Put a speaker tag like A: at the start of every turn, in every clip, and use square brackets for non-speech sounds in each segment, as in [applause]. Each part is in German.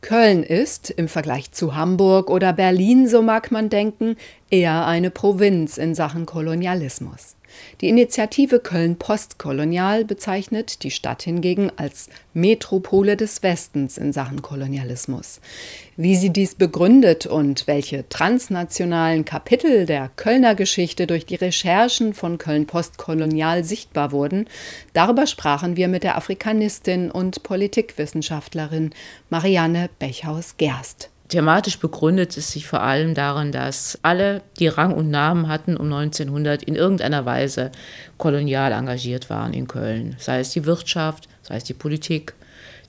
A: Köln ist, im Vergleich zu Hamburg oder Berlin, so mag man denken, eher eine Provinz in Sachen Kolonialismus. Die Initiative Köln Postkolonial bezeichnet die Stadt hingegen als Metropole des Westens in Sachen Kolonialismus. Wie sie dies begründet und welche transnationalen Kapitel der Kölner Geschichte durch die Recherchen von Köln Postkolonial sichtbar wurden, darüber sprachen wir mit der Afrikanistin und Politikwissenschaftlerin Marianne Bechhaus-Gerst.
B: Thematisch begründet es sich vor allem darin, dass alle, die Rang und Namen hatten um 1900, in irgendeiner Weise kolonial engagiert waren in Köln. Sei es die Wirtschaft, sei es die Politik,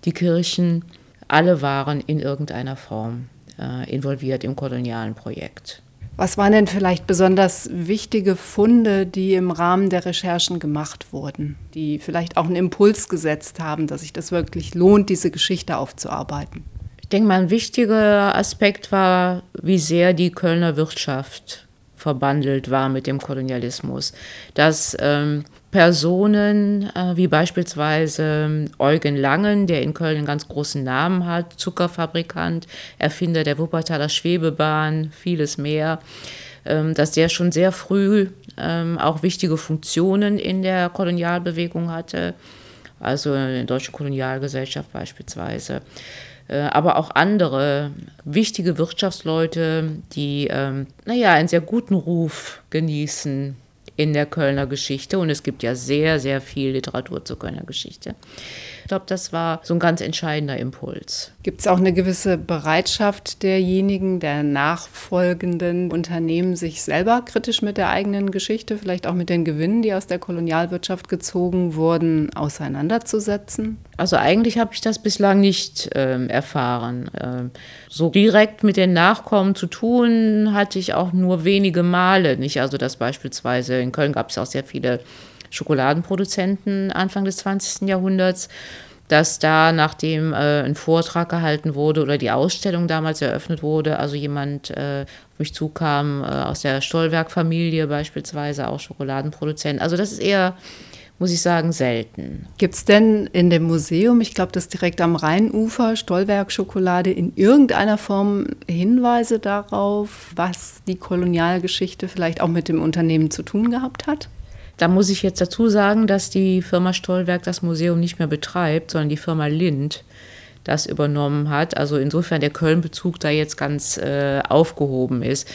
B: die Kirchen, alle waren in irgendeiner Form äh, involviert im kolonialen Projekt.
A: Was waren denn vielleicht besonders wichtige Funde, die im Rahmen der Recherchen gemacht wurden, die vielleicht auch einen Impuls gesetzt haben, dass sich das wirklich lohnt, diese Geschichte aufzuarbeiten?
B: Denke mal, ein wichtiger Aspekt war, wie sehr die Kölner Wirtschaft verbandelt war mit dem Kolonialismus. Dass ähm, Personen äh, wie beispielsweise ähm, Eugen Langen, der in Köln einen ganz großen Namen hat, Zuckerfabrikant, Erfinder der Wuppertaler Schwebebahn, vieles mehr, ähm, dass der schon sehr früh ähm, auch wichtige Funktionen in der Kolonialbewegung hatte, also in der Deutschen Kolonialgesellschaft beispielsweise. Äh, aber auch andere wichtige Wirtschaftsleute, die, ähm, naja, einen sehr guten Ruf genießen in der Kölner Geschichte. Und es gibt ja sehr, sehr viel Literatur zur Kölner Geschichte. Ich glaube, das war so ein ganz entscheidender Impuls.
A: Gibt es auch eine gewisse Bereitschaft derjenigen, der nachfolgenden Unternehmen, sich selber kritisch mit der eigenen Geschichte, vielleicht auch mit den Gewinnen, die aus der Kolonialwirtschaft gezogen wurden, auseinanderzusetzen?
B: Also eigentlich habe ich das bislang nicht ähm, erfahren. Ähm, so direkt mit den Nachkommen zu tun hatte ich auch nur wenige Male. Nicht also, dass beispielsweise in Köln gab es auch sehr viele Schokoladenproduzenten Anfang des 20. Jahrhunderts, dass da, nachdem äh, ein Vortrag gehalten wurde oder die Ausstellung damals eröffnet wurde, also jemand äh, auf mich zukam äh, aus der Stollwerk-Familie beispielsweise, auch Schokoladenproduzent. Also das ist eher muss ich sagen, selten.
A: Gibt es denn in dem Museum, ich glaube, das direkt am Rheinufer, Stollwerk Schokolade, in irgendeiner Form Hinweise darauf, was die Kolonialgeschichte vielleicht auch mit dem Unternehmen zu tun gehabt hat?
B: Da muss ich jetzt dazu sagen, dass die Firma Stollwerk das Museum nicht mehr betreibt, sondern die Firma Lind das übernommen hat. Also insofern der Köln-Bezug da jetzt ganz äh, aufgehoben ist.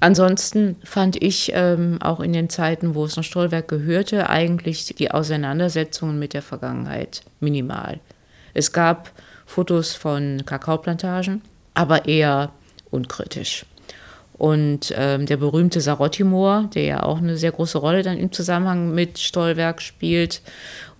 B: Ansonsten fand ich ähm, auch in den Zeiten, wo es noch Stollwerk gehörte, eigentlich die Auseinandersetzungen mit der Vergangenheit minimal. Es gab Fotos von Kakaoplantagen, aber eher unkritisch. Und ähm, der berühmte Sarotti-Moor, der ja auch eine sehr große Rolle dann im Zusammenhang mit Stollwerk spielt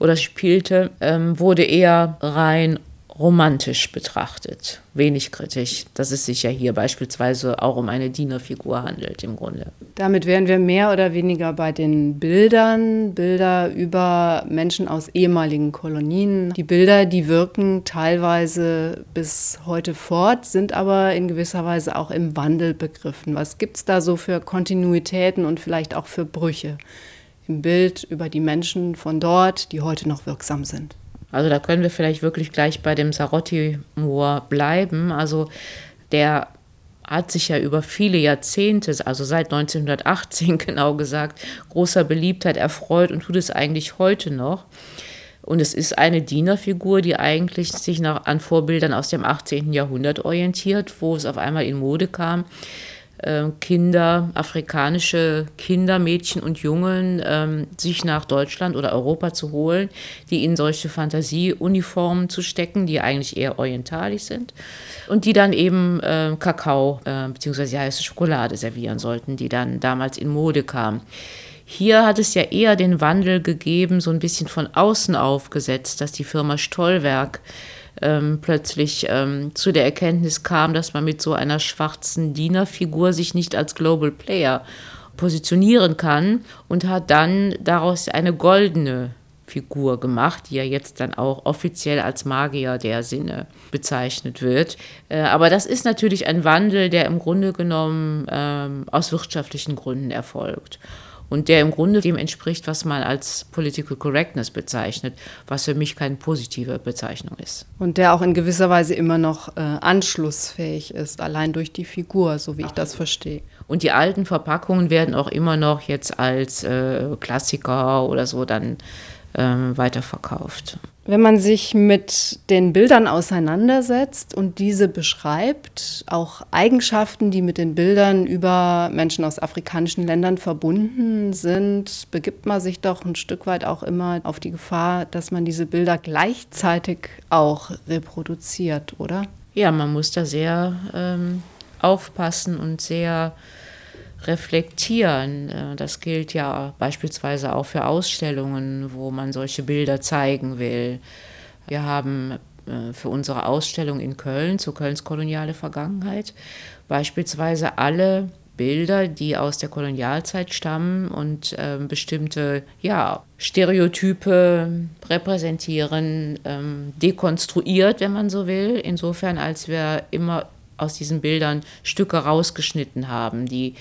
B: oder spielte, ähm, wurde eher rein romantisch betrachtet, wenig kritisch, dass es sich ja hier beispielsweise auch um eine Dienerfigur handelt im Grunde.
A: Damit wären wir mehr oder weniger bei den Bildern, Bilder über Menschen aus ehemaligen Kolonien. Die Bilder, die wirken teilweise bis heute fort, sind aber in gewisser Weise auch im Wandel begriffen. Was gibt es da so für Kontinuitäten und vielleicht auch für Brüche im Bild über die Menschen von dort, die heute noch wirksam sind?
B: Also da können wir vielleicht wirklich gleich bei dem Sarotti-Moor bleiben. Also der hat sich ja über viele Jahrzehnte, also seit 1918 [laughs] genau gesagt, großer Beliebtheit erfreut und tut es eigentlich heute noch. Und es ist eine Dienerfigur, die eigentlich sich nach, an Vorbildern aus dem 18. Jahrhundert orientiert, wo es auf einmal in Mode kam, Kinder, afrikanische Kinder, Mädchen und Jungen ähm, sich nach Deutschland oder Europa zu holen, die in solche Fantasieuniformen zu stecken, die eigentlich eher orientalisch sind und die dann eben äh, Kakao äh, bzw. heiße Schokolade servieren sollten, die dann damals in Mode kam. Hier hat es ja eher den Wandel gegeben, so ein bisschen von außen aufgesetzt, dass die Firma Stollwerk ähm, plötzlich ähm, zu der Erkenntnis kam, dass man mit so einer schwarzen Dienerfigur sich nicht als Global Player positionieren kann und hat dann daraus eine goldene Figur gemacht, die ja jetzt dann auch offiziell als Magier der Sinne bezeichnet wird. Äh, aber das ist natürlich ein Wandel, der im Grunde genommen ähm, aus wirtschaftlichen Gründen erfolgt. Und der im Grunde dem entspricht, was man als Political Correctness bezeichnet, was für mich keine positive Bezeichnung ist.
A: Und der auch in gewisser Weise immer noch äh, anschlussfähig ist, allein durch die Figur, so wie ich das verstehe.
B: Und die alten Verpackungen werden auch immer noch jetzt als äh, Klassiker oder so dann ähm, weiterverkauft.
A: Wenn man sich mit den Bildern auseinandersetzt und diese beschreibt, auch Eigenschaften, die mit den Bildern über Menschen aus afrikanischen Ländern verbunden sind, begibt man sich doch ein Stück weit auch immer auf die Gefahr, dass man diese Bilder gleichzeitig auch reproduziert, oder?
B: Ja, man muss da sehr ähm, aufpassen und sehr reflektieren. Äh, das gilt ja beispielsweise auch für Ausstellungen, wo man solche Bilder zeigen will. Wir haben äh, für unsere Ausstellung in Köln zu Kölns koloniale Vergangenheit beispielsweise alle Bilder, die aus der Kolonialzeit stammen und äh, bestimmte ja, Stereotype repräsentieren, ähm, dekonstruiert, wenn man so will. Insofern, als wir immer aus diesen Bildern Stücke rausgeschnitten haben, die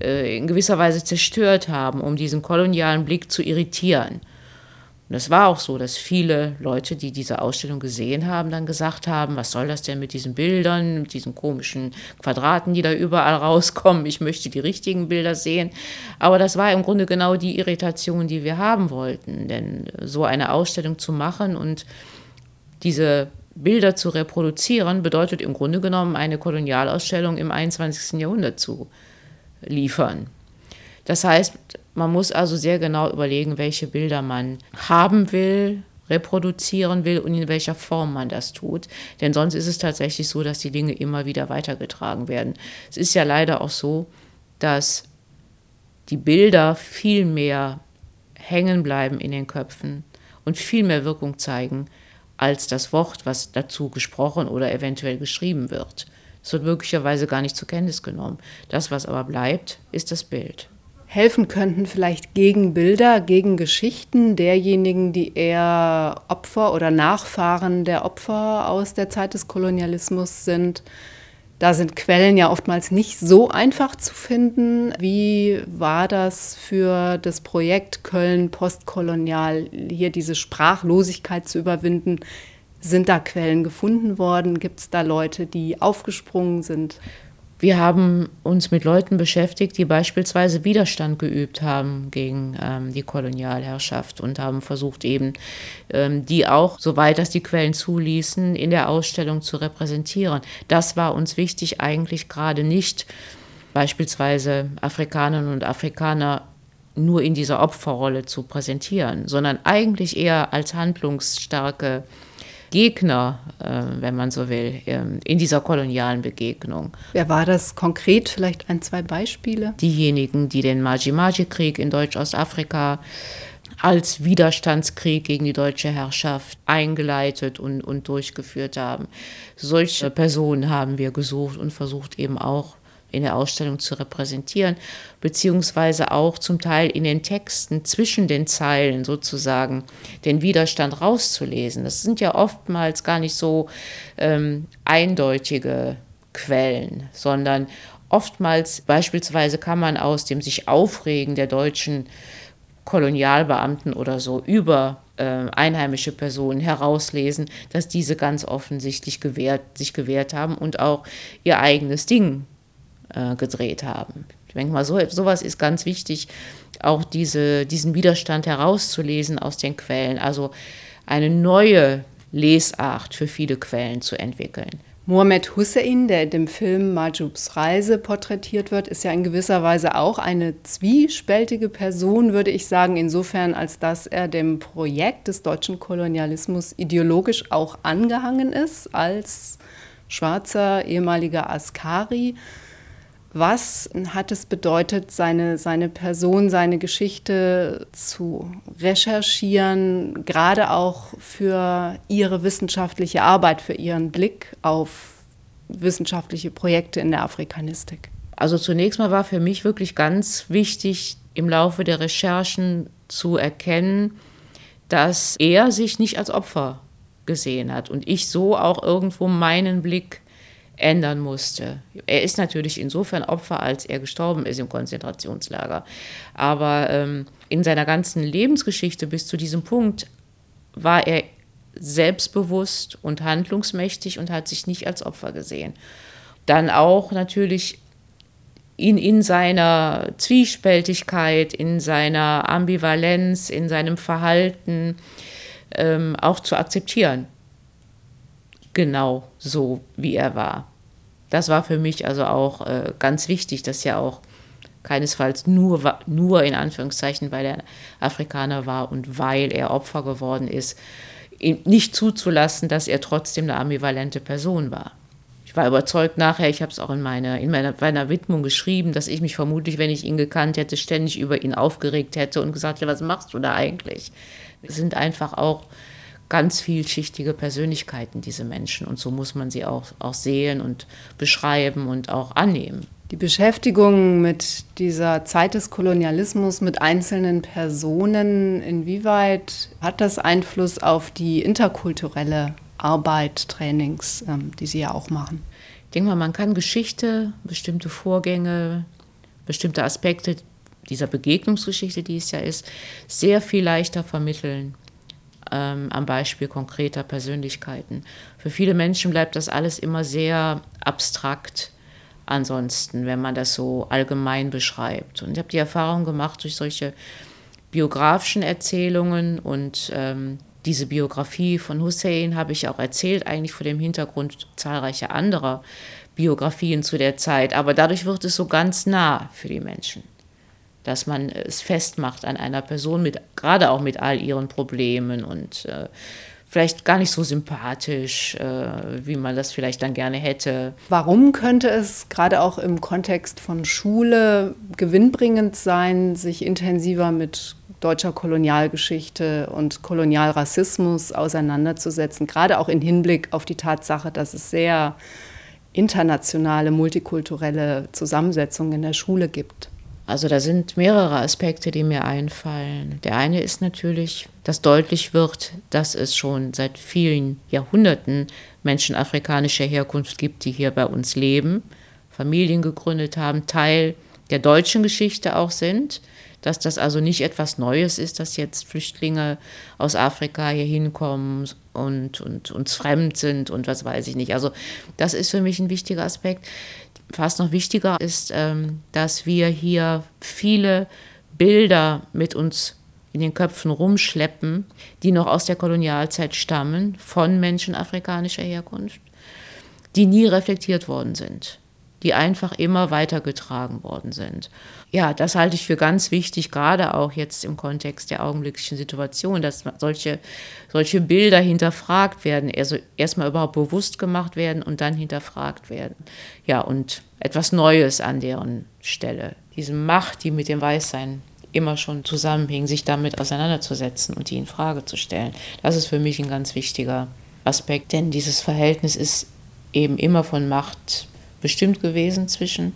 B: äh, in gewisser Weise zerstört haben, um diesen kolonialen Blick zu irritieren. Und es war auch so, dass viele Leute, die diese Ausstellung gesehen haben, dann gesagt haben, was soll das denn mit diesen Bildern, mit diesen komischen Quadraten, die da überall [laughs] rauskommen. Ich möchte die richtigen Bilder sehen. Aber das war im Grunde genau die Irritation, die wir haben wollten. Denn so eine Ausstellung zu machen und diese Bilder zu reproduzieren, bedeutet im Grunde genommen eine Kolonialausstellung im 21. Jahrhundert zu liefern. Das heißt, man muss also sehr genau überlegen, welche Bilder man haben will, reproduzieren will und in welcher Form man das tut. Denn sonst ist es tatsächlich so, dass die Dinge immer wieder weitergetragen werden. Es ist ja leider auch so, dass die Bilder viel mehr hängen bleiben in den Köpfen und viel mehr Wirkung zeigen als das Wort, was dazu gesprochen oder eventuell geschrieben wird. Es wird möglicherweise gar nicht zur Kenntnis genommen. Das, was aber bleibt, ist das Bild.
A: Helfen könnten vielleicht gegen Bilder, gegen Geschichten derjenigen, die eher Opfer oder Nachfahren der Opfer aus der Zeit des Kolonialismus sind. Da sind Quellen ja oftmals nicht so einfach zu finden. Wie war das für das Projekt Köln postkolonial, hier diese Sprachlosigkeit zu überwinden? Sind da Quellen gefunden worden? Gibt es da Leute, die aufgesprungen sind?
B: Wir haben uns mit Leuten beschäftigt, die beispielsweise Widerstand geübt haben gegen ähm, die Kolonialherrschaft und haben versucht, eben ähm, die auch, soweit das die Quellen zuließen, in der Ausstellung zu repräsentieren. Das war uns wichtig, eigentlich gerade nicht beispielsweise Afrikanerinnen und Afrikaner nur in dieser Opferrolle zu präsentieren, sondern eigentlich eher als handlungsstarke Gegner, äh, wenn man so will, ähm, in dieser kolonialen Begegnung.
A: Wer war das konkret? Vielleicht ein, zwei Beispiele?
B: Diejenigen, die den Maji-Maji-Krieg in Deutsch-Ostafrika als Widerstandskrieg gegen die deutsche Herrschaft eingeleitet und, und durchgeführt haben. Solche Personen haben wir gesucht und versucht eben auch in der Ausstellung zu repräsentieren, beziehungsweise auch zum Teil in den Texten zwischen den Zeilen sozusagen den Widerstand rauszulesen. Das sind ja oftmals gar nicht so ähm, eindeutige Quellen, sondern oftmals beispielsweise kann man aus dem sich aufregen der deutschen Kolonialbeamten oder so über äh, einheimische Personen herauslesen, dass diese ganz offensichtlich gewehrt, sich gewehrt haben und auch ihr eigenes Ding äh, gedreht haben. Ich denke mal, so, sowas ist ganz wichtig, auch diese, diesen Widerstand herauszulesen aus den Quellen, also eine neue Lesart für viele Quellen zu entwickeln.
A: Mohamed Hussein, der in dem Film Majubs Reise porträtiert wird, ist ja in gewisser Weise auch eine zwiespältige Person, würde ich sagen, insofern, als dass er dem Projekt des deutschen Kolonialismus ideologisch auch angehangen ist, als schwarzer ehemaliger Askari was hat es bedeutet, seine, seine Person, seine Geschichte zu recherchieren, gerade auch für Ihre wissenschaftliche Arbeit, für Ihren Blick auf wissenschaftliche Projekte in der Afrikanistik?
B: Also zunächst mal war für mich wirklich ganz wichtig, im Laufe der Recherchen zu erkennen, dass er sich nicht als Opfer gesehen hat und ich so auch irgendwo meinen Blick ändern musste. Er ist natürlich insofern Opfer, als er gestorben ist im Konzentrationslager. Aber ähm, in seiner ganzen Lebensgeschichte bis zu diesem Punkt war er selbstbewusst und handlungsmächtig und hat sich nicht als Opfer gesehen. Dann auch natürlich ihn in seiner Zwiespältigkeit, in seiner Ambivalenz, in seinem Verhalten ähm, auch zu akzeptieren. Genau so, wie er war. Das war für mich also auch äh, ganz wichtig, dass er auch keinesfalls nur, nur in Anführungszeichen, weil er Afrikaner war und weil er Opfer geworden ist, nicht zuzulassen, dass er trotzdem eine ambivalente Person war ich war überzeugt nachher, ich habe es auch in, meine, in meiner, meiner Widmung geschrieben, dass ich mich vermutlich, wenn ich ihn gekannt hätte, ständig über ihn aufgeregt hätte und gesagt hätte, was machst du da eigentlich? Es sind einfach auch ganz vielschichtige Persönlichkeiten, diese Menschen. Und so muss man sie auch, auch sehen und beschreiben und auch annehmen.
A: Die Beschäftigung mit dieser Zeit des Kolonialismus, mit einzelnen Personen, inwieweit hat das Einfluss auf die interkulturelle Arbeit, Trainings, ähm, die Sie ja auch machen.
B: Ich denke mal, man kann Geschichte, bestimmte Vorgänge, bestimmte Aspekte dieser Begegnungsgeschichte, die es ja ist, sehr viel leichter vermitteln ähm, am Beispiel konkreter Persönlichkeiten. Für viele Menschen bleibt das alles immer sehr abstrakt ansonsten, wenn man das so allgemein beschreibt. Und ich habe die Erfahrung gemacht durch solche biografischen Erzählungen und ähm, diese Biografie von Hussein habe ich auch erzählt, eigentlich vor dem Hintergrund zahlreicher anderer Biografien zu der Zeit. Aber dadurch wird es so ganz nah für die Menschen, dass man es festmacht an einer Person, mit, gerade auch mit all ihren Problemen und äh, vielleicht gar nicht so sympathisch, äh, wie man das vielleicht dann gerne hätte.
A: Warum könnte es gerade auch im Kontext von Schule gewinnbringend sein, sich intensiver mit deutscher Kolonialgeschichte und Kolonialrassismus auseinanderzusetzen, gerade auch im Hinblick auf die Tatsache, dass es sehr internationale, multikulturelle Zusammensetzungen in der Schule gibt.
B: Also da sind mehrere Aspekte, die mir einfallen. Der eine ist natürlich, dass deutlich wird, dass es schon seit vielen Jahrhunderten Menschen afrikanischer Herkunft gibt, die hier bei uns leben, Familien gegründet haben, Teil der deutschen Geschichte auch sind dass das also nicht etwas Neues ist, dass jetzt Flüchtlinge aus Afrika hier hinkommen und, und uns fremd sind und was weiß ich nicht. Also das ist für mich ein wichtiger Aspekt. Fast noch wichtiger ist, ähm, dass wir hier viele Bilder mit uns in den Köpfen rumschleppen, die noch aus der Kolonialzeit stammen, von Menschen afrikanischer Herkunft, die nie reflektiert worden sind die einfach immer weitergetragen worden sind. Ja, das halte ich für ganz wichtig, gerade auch jetzt im Kontext der augenblicklichen Situation, dass solche, solche Bilder hinterfragt werden, also erstmal überhaupt bewusst gemacht werden und dann hinterfragt werden. Ja, und etwas Neues an deren Stelle. Diese Macht, die mit dem Weißsein immer schon zusammenhing, sich damit auseinanderzusetzen und die in Frage zu stellen. Das ist für mich ein ganz wichtiger Aspekt, denn dieses Verhältnis ist eben immer von Macht bestimmt gewesen zwischen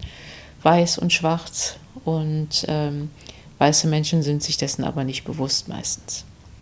B: Weiß und Schwarz. Und ähm, weiße Menschen sind sich dessen aber nicht bewusst meistens.